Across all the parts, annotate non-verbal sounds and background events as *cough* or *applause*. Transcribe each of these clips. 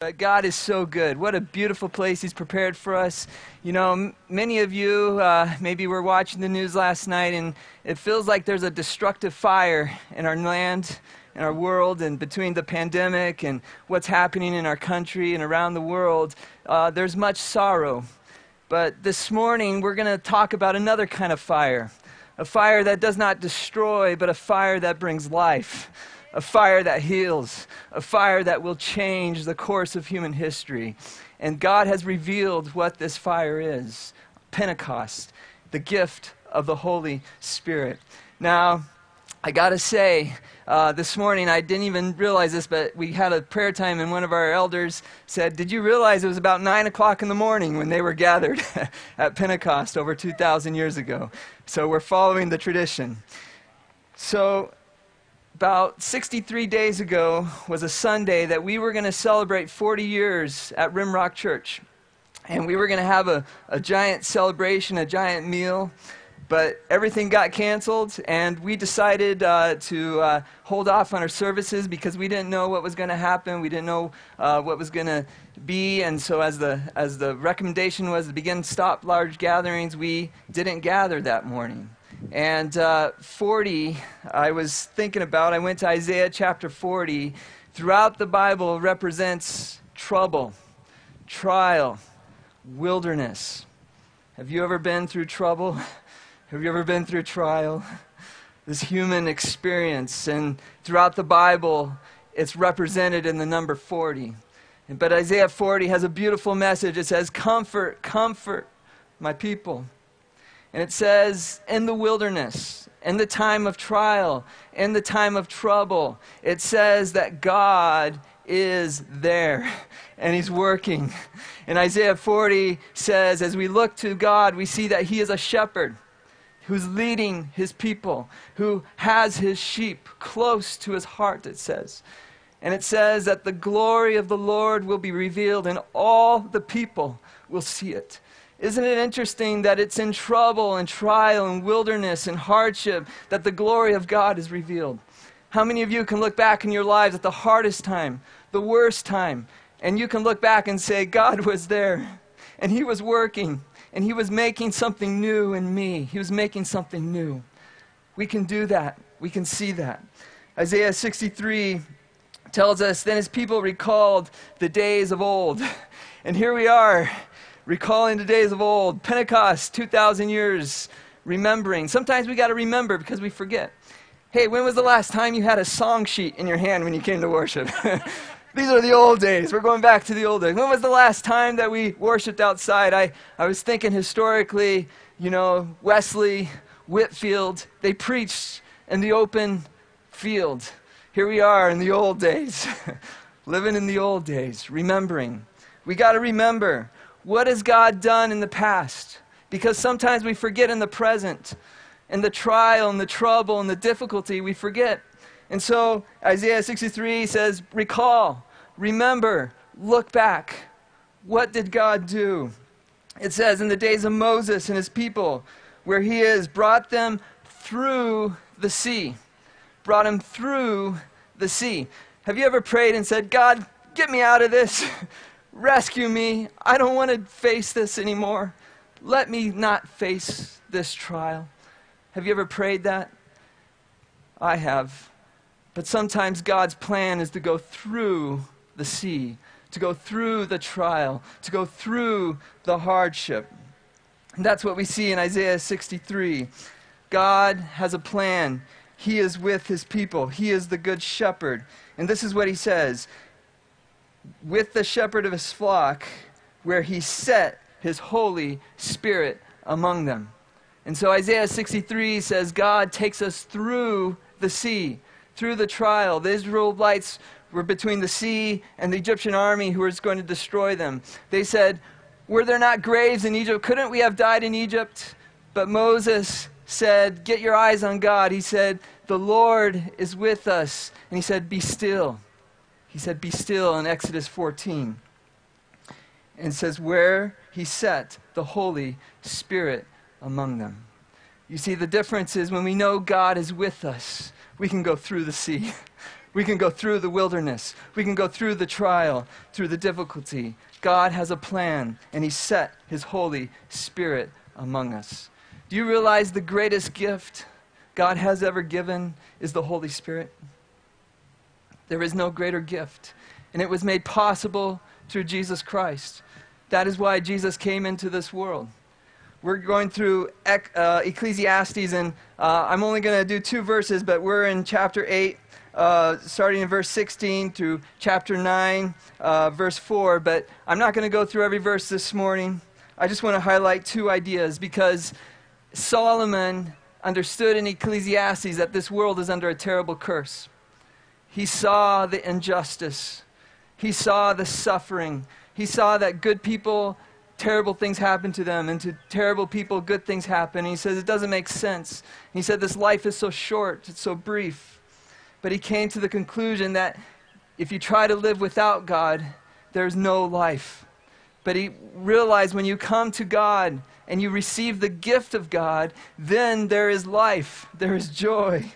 But God is so good. What a beautiful place He's prepared for us. You know, m- many of you uh, maybe were watching the news last night, and it feels like there's a destructive fire in our land, in our world, and between the pandemic and what's happening in our country and around the world. Uh, there's much sorrow. But this morning, we're going to talk about another kind of fire a fire that does not destroy, but a fire that brings life a fire that heals, a fire that will change the course of human history. And God has revealed what this fire is Pentecost, the gift of the Holy Spirit. Now, I got to say, uh, this morning, I didn't even realize this, but we had a prayer time, and one of our elders said, Did you realize it was about 9 o'clock in the morning when they were gathered *laughs* at Pentecost over 2,000 years ago? So we're following the tradition. So about 63 days ago was a Sunday that we were going to celebrate 40 years at Rimrock Church. And we were going to have a, a giant celebration, a giant meal. But everything got canceled, and we decided uh, to uh, hold off on our services because we didn't know what was going to happen. We didn't know uh, what was going to be. And so, as the, as the recommendation was to begin stop large gatherings, we didn't gather that morning. And uh, 40, I was thinking about, I went to Isaiah chapter 40. Throughout the Bible represents trouble, trial, wilderness. Have you ever been through trouble? *laughs* Have you ever been through trial? *laughs* This human experience. And throughout the Bible, it's represented in the number 40. But Isaiah 40 has a beautiful message. It says, Comfort, comfort my people. And it says, in the wilderness, in the time of trial, in the time of trouble, it says that God is there and He's working. And Isaiah 40 says, as we look to God, we see that He is a shepherd who's leading His people, who has His sheep close to His heart, it says. And it says that the glory of the Lord will be revealed, and all the people will see it. Isn't it interesting that it's in trouble and trial and wilderness and hardship that the glory of God is revealed? How many of you can look back in your lives at the hardest time, the worst time, and you can look back and say, God was there, and He was working, and He was making something new in me. He was making something new. We can do that. We can see that. Isaiah 63 tells us, Then His people recalled the days of old. And here we are recalling the days of old, Pentecost, 2,000 years, remembering. Sometimes we got to remember because we forget. Hey, when was the last time you had a song sheet in your hand when you came to worship? *laughs* These are the old days. We're going back to the old days. When was the last time that we worshiped outside? I, I was thinking historically, you know, Wesley, Whitefield, they preached in the open field. Here we are in the old days, *laughs* living in the old days, remembering. We got to remember what has God done in the past? Because sometimes we forget in the present. In the trial and the trouble and the difficulty, we forget. And so Isaiah 63 says, Recall, remember, look back. What did God do? It says, In the days of Moses and his people, where he has brought them through the sea. Brought them through the sea. Have you ever prayed and said, God, get me out of this? Rescue me. I don't want to face this anymore. Let me not face this trial. Have you ever prayed that? I have. But sometimes God's plan is to go through the sea, to go through the trial, to go through the hardship. And that's what we see in Isaiah 63. God has a plan. He is with his people. He is the good shepherd. And this is what he says with the shepherd of his flock, where he set his Holy Spirit among them. And so Isaiah 63 says God takes us through the sea, through the trial. The Israelites were between the sea and the Egyptian army who was going to destroy them. They said, Were there not graves in Egypt? Couldn't we have died in Egypt? But Moses said, Get your eyes on God. He said, The Lord is with us. And he said, Be still. He said, Be still in Exodus 14. And says, Where he set the Holy Spirit among them. You see, the difference is when we know God is with us, we can go through the sea. *laughs* We can go through the wilderness. We can go through the trial, through the difficulty. God has a plan, and He set His Holy Spirit among us. Do you realize the greatest gift God has ever given is the Holy Spirit? There is no greater gift. And it was made possible through Jesus Christ. That is why Jesus came into this world. We're going through uh, Ecclesiastes, and uh, I'm only going to do two verses, but we're in chapter 8, uh, starting in verse 16 through chapter 9, uh, verse 4. But I'm not going to go through every verse this morning. I just want to highlight two ideas because Solomon understood in Ecclesiastes that this world is under a terrible curse. He saw the injustice, he saw the suffering, he saw that good people, terrible things happen to them, and to terrible people, good things happen. And he says it doesn't make sense. And he said this life is so short, it's so brief. But he came to the conclusion that if you try to live without God, there's no life. But he realized when you come to God and you receive the gift of God, then there is life, there is joy.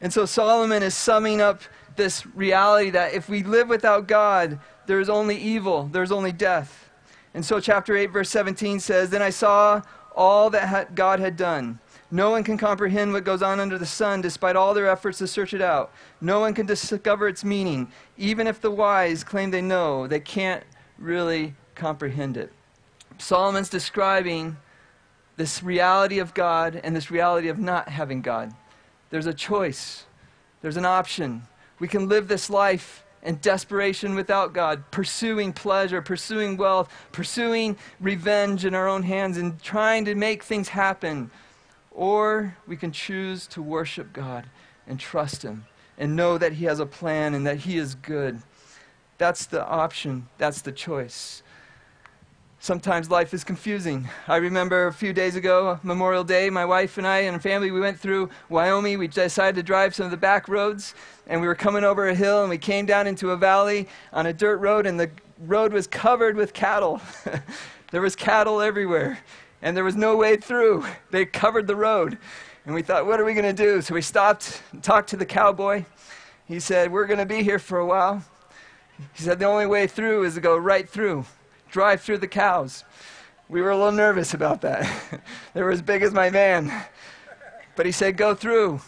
And so Solomon is summing up this reality that if we live without God, there is only evil, there's only death. And so, chapter 8, verse 17 says Then I saw all that God had done. No one can comprehend what goes on under the sun, despite all their efforts to search it out. No one can discover its meaning. Even if the wise claim they know, they can't really comprehend it. Solomon's describing this reality of God and this reality of not having God. There's a choice, there's an option. We can live this life in desperation without God, pursuing pleasure, pursuing wealth, pursuing revenge in our own hands, and trying to make things happen. Or we can choose to worship God and trust Him and know that He has a plan and that He is good. That's the option, that's the choice. Sometimes life is confusing. I remember a few days ago, Memorial Day, my wife and I and family, we went through Wyoming. We decided to drive some of the back roads, and we were coming over a hill, and we came down into a valley on a dirt road, and the road was covered with cattle. *laughs* there was cattle everywhere, and there was no way through. They covered the road. And we thought, what are we going to do? So we stopped and talked to the cowboy. He said, We're going to be here for a while. He said, The only way through is to go right through drive through the cows. We were a little nervous about that. *laughs* they were as big as my van. But he said, Go through.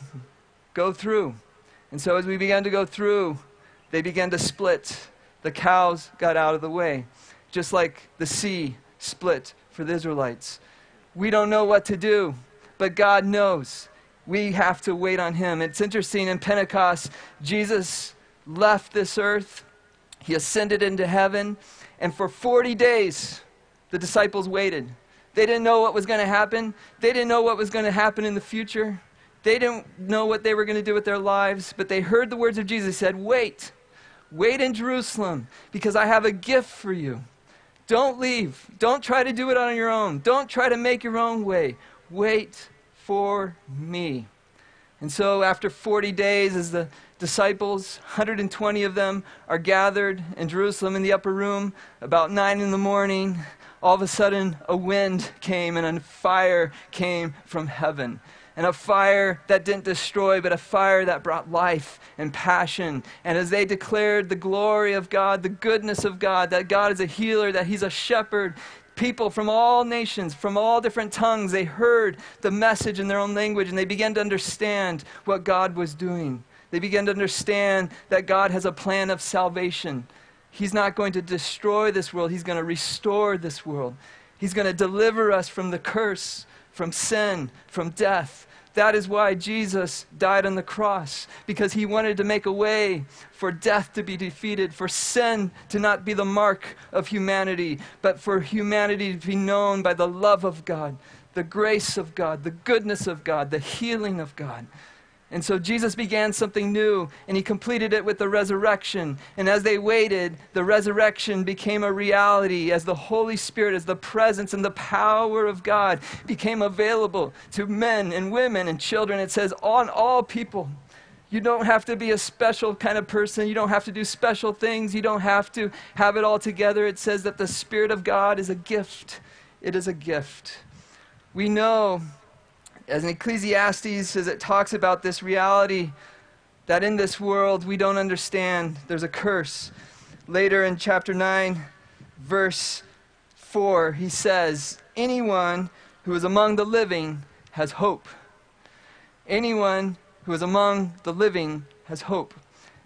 Go through. And so as we began to go through, they began to split. The cows got out of the way, just like the sea split for the Israelites. We don't know what to do, but God knows. We have to wait on Him. It's interesting in Pentecost, Jesus left this earth, He ascended into heaven. And for 40 days, the disciples waited. They didn't know what was going to happen. They didn't know what was going to happen in the future. They didn't know what they were going to do with their lives, but they heard the words of Jesus. He said, Wait, wait in Jerusalem, because I have a gift for you. Don't leave. Don't try to do it on your own. Don't try to make your own way. Wait for me. And so, after 40 days, as the disciples, 120 of them, are gathered in Jerusalem in the upper room about 9 in the morning. All of a sudden, a wind came and a fire came from heaven. And a fire that didn't destroy, but a fire that brought life and passion. And as they declared the glory of God, the goodness of God, that God is a healer, that He's a shepherd, people from all nations, from all different tongues, they heard the message in their own language and they began to understand what God was doing. They begin to understand that God has a plan of salvation. He's not going to destroy this world, He's going to restore this world. He's going to deliver us from the curse, from sin, from death. That is why Jesus died on the cross, because he wanted to make a way for death to be defeated, for sin to not be the mark of humanity, but for humanity to be known by the love of God, the grace of God, the goodness of God, the healing of God. And so Jesus began something new, and he completed it with the resurrection. And as they waited, the resurrection became a reality as the Holy Spirit, as the presence and the power of God became available to men and women and children. It says, on all people. You don't have to be a special kind of person. You don't have to do special things. You don't have to have it all together. It says that the Spirit of God is a gift. It is a gift. We know as in Ecclesiastes, as it talks about this reality, that in this world we don't understand. There's a curse. Later in chapter 9, verse 4, he says, Anyone who is among the living has hope. Anyone who is among the living has hope.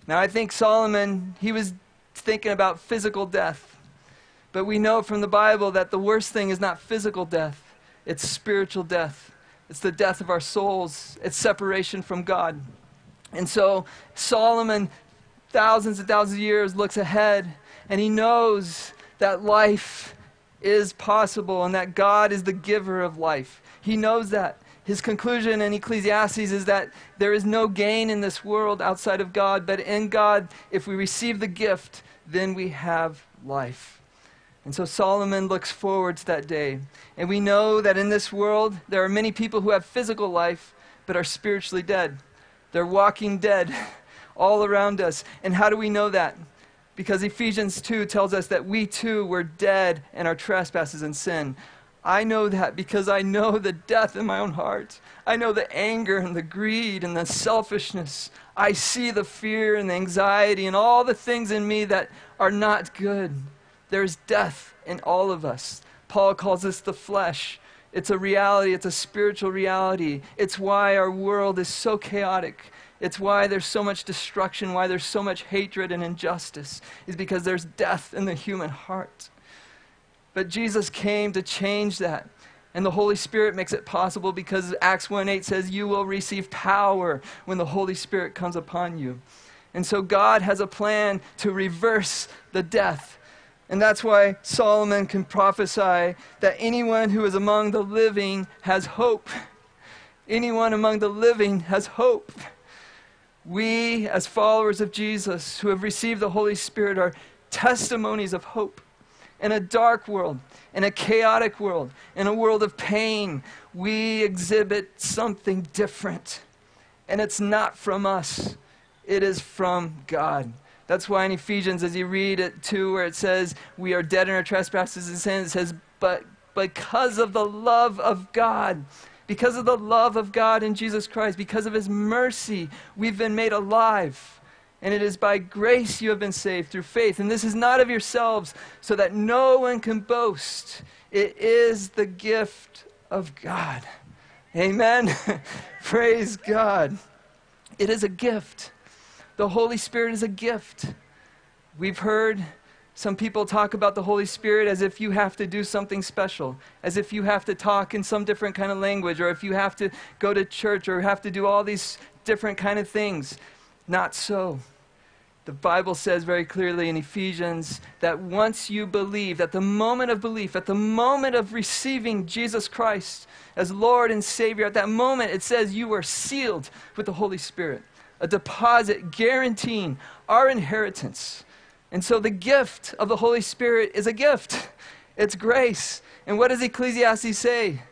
Now, I think Solomon, he was thinking about physical death. But we know from the Bible that the worst thing is not physical death, it's spiritual death. It's the death of our souls, it's separation from God. And so Solomon, thousands and thousands of years, looks ahead and he knows that life is possible and that God is the giver of life. He knows that. His conclusion in Ecclesiastes is that there is no gain in this world outside of God, but in God, if we receive the gift, then we have life. And so Solomon looks forward to that day. And we know that in this world, there are many people who have physical life, but are spiritually dead. They're walking dead *laughs* all around us. And how do we know that? Because Ephesians 2 tells us that we too were dead in our trespasses and sin. I know that because I know the death in my own heart. I know the anger and the greed and the selfishness. I see the fear and the anxiety and all the things in me that are not good. There's death in all of us. Paul calls this the flesh. It's a reality, it's a spiritual reality. It's why our world is so chaotic. It's why there's so much destruction, why there's so much hatred and injustice, is because there's death in the human heart. But Jesus came to change that. And the Holy Spirit makes it possible because Acts 1 8 says, You will receive power when the Holy Spirit comes upon you. And so God has a plan to reverse the death. And that's why Solomon can prophesy that anyone who is among the living has hope. Anyone among the living has hope. We, as followers of Jesus who have received the Holy Spirit, are testimonies of hope in a dark world, in a chaotic world, in a world of pain, we exhibit something different. And it's not from us, it is from God. That's why in Ephesians, as you read it too, where it says, We are dead in our trespasses and sins, it says, But because of the love of God, because of the love of God in Jesus Christ, because of his mercy, we've been made alive and it is by grace you have been saved through faith. And this is not of yourselves, so that no one can boast. It is the gift of God. Amen. *laughs* Praise God. It is a gift. The Holy Spirit is a gift. We've heard some people talk about the Holy Spirit as if you have to do something special, as if you have to talk in some different kind of language, or if you have to go to church or have to do all these different kind of things. Not so. The Bible says very clearly in Ephesians that once you believe, at the moment of belief, at the moment of receiving Jesus Christ as Lord and Savior, at that moment it says you are sealed with the Holy Spirit, a deposit guaranteeing our inheritance. And so the gift of the Holy Spirit is a gift, it's grace. And what does Ecclesiastes say?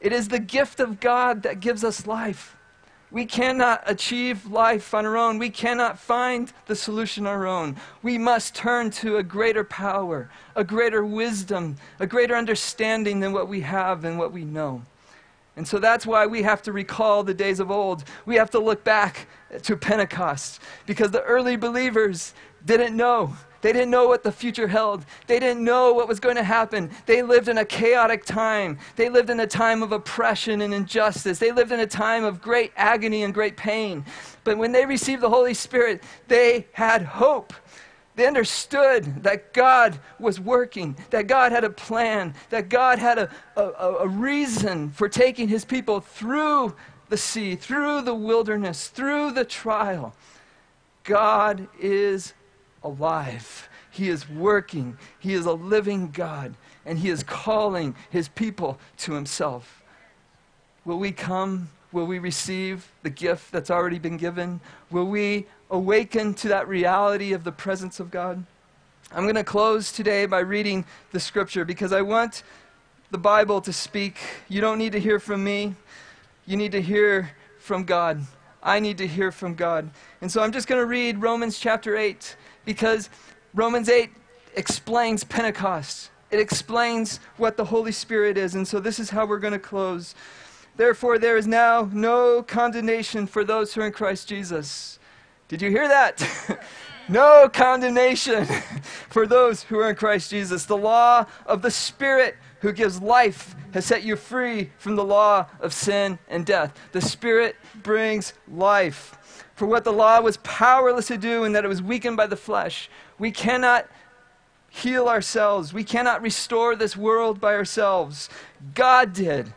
It is the gift of God that gives us life. We cannot achieve life on our own. We cannot find the solution on our own. We must turn to a greater power, a greater wisdom, a greater understanding than what we have and what we know. And so that's why we have to recall the days of old. We have to look back to Pentecost because the early believers didn't know. They didn't know what the future held. They didn't know what was going to happen. They lived in a chaotic time. They lived in a time of oppression and injustice. They lived in a time of great agony and great pain. But when they received the Holy Spirit, they had hope. They understood that God was working, that God had a plan, that God had a, a, a reason for taking his people through the sea, through the wilderness, through the trial. God is alive. He is working. He is a living God, and He is calling His people to Himself. Will we come? Will we receive the gift that's already been given? Will we awaken to that reality of the presence of God? I'm going to close today by reading the scripture because I want the Bible to speak. You don't need to hear from me, you need to hear from God. I need to hear from God. And so I'm just going to read Romans chapter 8 because Romans 8 explains Pentecost. It explains what the Holy Spirit is. And so this is how we're going to close. Therefore, there is now no condemnation for those who are in Christ Jesus. Did you hear that? *laughs* no condemnation *laughs* for those who are in Christ Jesus. The law of the Spirit who gives life has set you free from the law of sin and death. The Spirit brings life. For what the law was powerless to do, and that it was weakened by the flesh, we cannot heal ourselves. We cannot restore this world by ourselves. God did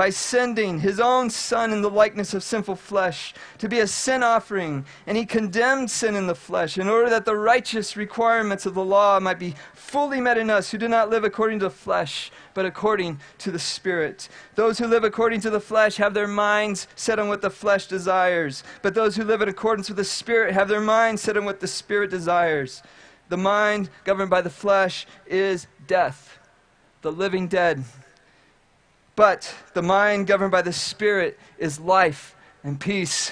by sending his own Son in the likeness of sinful flesh to be a sin offering, and he condemned sin in the flesh in order that the righteous requirements of the law might be fully met in us who do not live according to the flesh, but according to the Spirit. Those who live according to the flesh have their minds set on what the flesh desires, but those who live in accordance with the Spirit have their minds set on what the Spirit desires. The mind governed by the flesh is death, the living dead. But the mind governed by the Spirit is life and peace.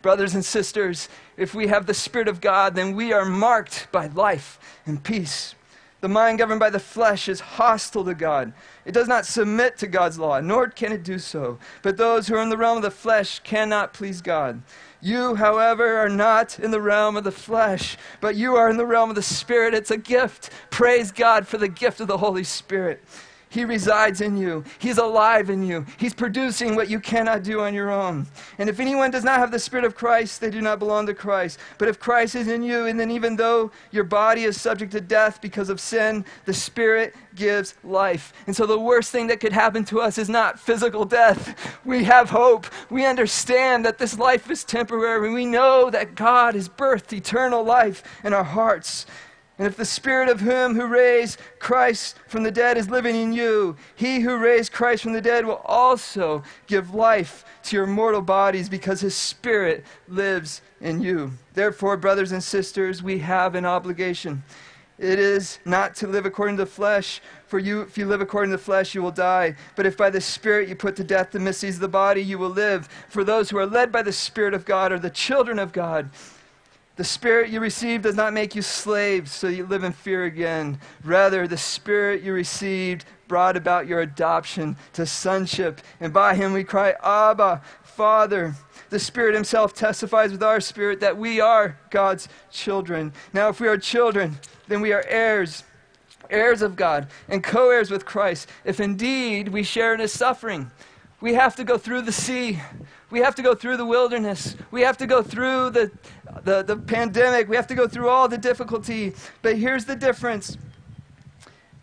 Brothers and sisters, if we have the Spirit of God, then we are marked by life and peace. The mind governed by the flesh is hostile to God. It does not submit to God's law, nor can it do so. But those who are in the realm of the flesh cannot please God. You, however, are not in the realm of the flesh, but you are in the realm of the Spirit. It's a gift. Praise God for the gift of the Holy Spirit. He resides in you. He's alive in you. He's producing what you cannot do on your own. And if anyone does not have the Spirit of Christ, they do not belong to Christ. But if Christ is in you, and then even though your body is subject to death because of sin, the Spirit gives life. And so the worst thing that could happen to us is not physical death. We have hope. We understand that this life is temporary. We know that God has birthed eternal life in our hearts. And if the Spirit of Him who raised Christ from the dead is living in you, He who raised Christ from the dead will also give life to your mortal bodies because His Spirit lives in you. Therefore, brothers and sisters, we have an obligation. It is not to live according to the flesh, for you, if you live according to the flesh, you will die. But if by the Spirit you put to death the misdeeds of the body, you will live. For those who are led by the Spirit of God are the children of God. The Spirit you received does not make you slaves so you live in fear again. Rather, the Spirit you received brought about your adoption to sonship. And by him we cry, Abba, Father. The Spirit Himself testifies with our spirit that we are God's children. Now, if we are children, then we are heirs, heirs of God, and co heirs with Christ, if indeed we share in His suffering. We have to go through the sea. We have to go through the wilderness. We have to go through the, the, the pandemic. We have to go through all the difficulty. But here's the difference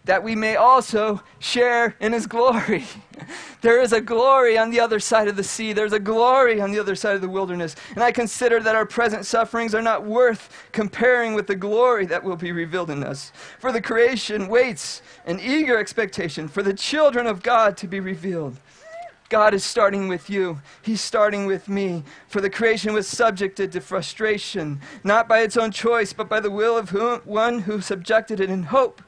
that we may also share in his glory. *laughs* there is a glory on the other side of the sea. There's a glory on the other side of the wilderness. And I consider that our present sufferings are not worth comparing with the glory that will be revealed in us. For the creation waits in eager expectation for the children of God to be revealed. God is starting with you. He's starting with me. For the creation was subjected to frustration, not by its own choice, but by the will of whom, one who subjected it in hope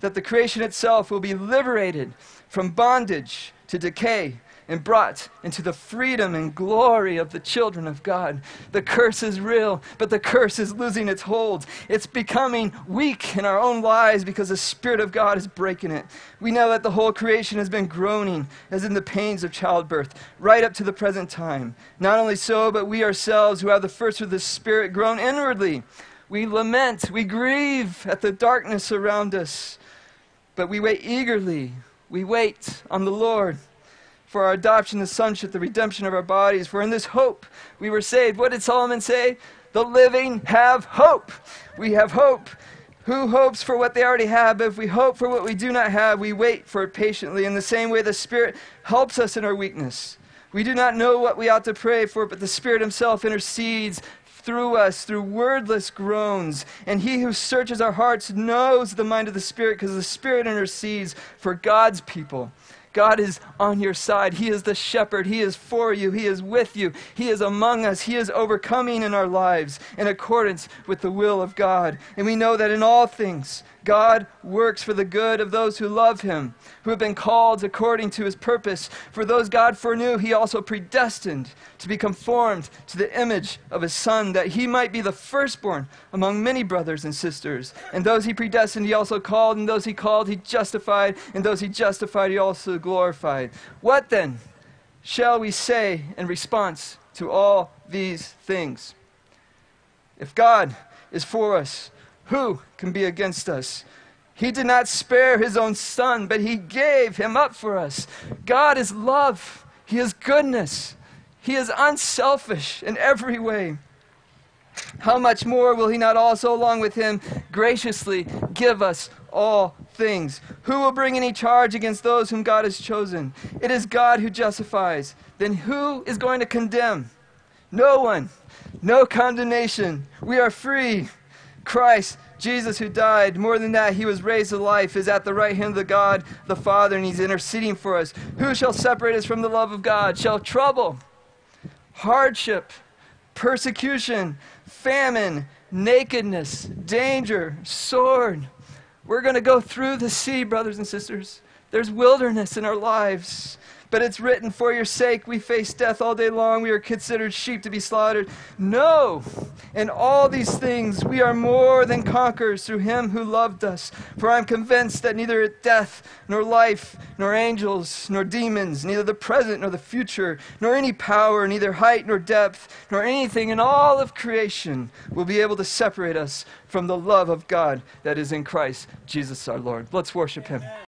that the creation itself will be liberated from bondage to decay and brought into the freedom and glory of the children of God. The curse is real, but the curse is losing its hold. It's becoming weak in our own lives because the Spirit of God is breaking it. We know that the whole creation has been groaning as in the pains of childbirth right up to the present time. Not only so, but we ourselves who have the first of the Spirit groan inwardly. We lament, we grieve at the darkness around us, but we wait eagerly. We wait on the Lord for our adoption, the sonship, the redemption of our bodies. For in this hope we were saved. What did Solomon say? The living have hope. We have hope. Who hopes for what they already have? But if we hope for what we do not have, we wait for it patiently. In the same way, the Spirit helps us in our weakness. We do not know what we ought to pray for, but the Spirit Himself intercedes through us through wordless groans. And He who searches our hearts knows the mind of the Spirit because the Spirit intercedes for God's people. God is on your side. He is the shepherd. He is for you. He is with you. He is among us. He is overcoming in our lives in accordance with the will of God. And we know that in all things, God works for the good of those who love him, who have been called according to his purpose. For those God foreknew, he also predestined to be conformed to the image of his Son, that he might be the firstborn among many brothers and sisters. And those he predestined, he also called, and those he called, he justified, and those he justified, he also glorified. What then shall we say in response to all these things? If God is for us, who can be against us? He did not spare his own son, but he gave him up for us. God is love, he is goodness, he is unselfish in every way. How much more will he not also, along with him, graciously give us all things? Who will bring any charge against those whom God has chosen? It is God who justifies. Then who is going to condemn? No one. No condemnation. We are free. Christ, Jesus, who died, more than that, he was raised to life, is at the right hand of the God, the Father, and he's interceding for us. Who shall separate us from the love of God? Shall trouble, hardship, persecution, famine, nakedness, danger, sword. We're going to go through the sea, brothers and sisters. There's wilderness in our lives. But it's written, For your sake we face death all day long. We are considered sheep to be slaughtered. No! In all these things we are more than conquerors through him who loved us. For I am convinced that neither death, nor life, nor angels, nor demons, neither the present nor the future, nor any power, neither height nor depth, nor anything in all of creation will be able to separate us from the love of God that is in Christ Jesus our Lord. Let's worship him.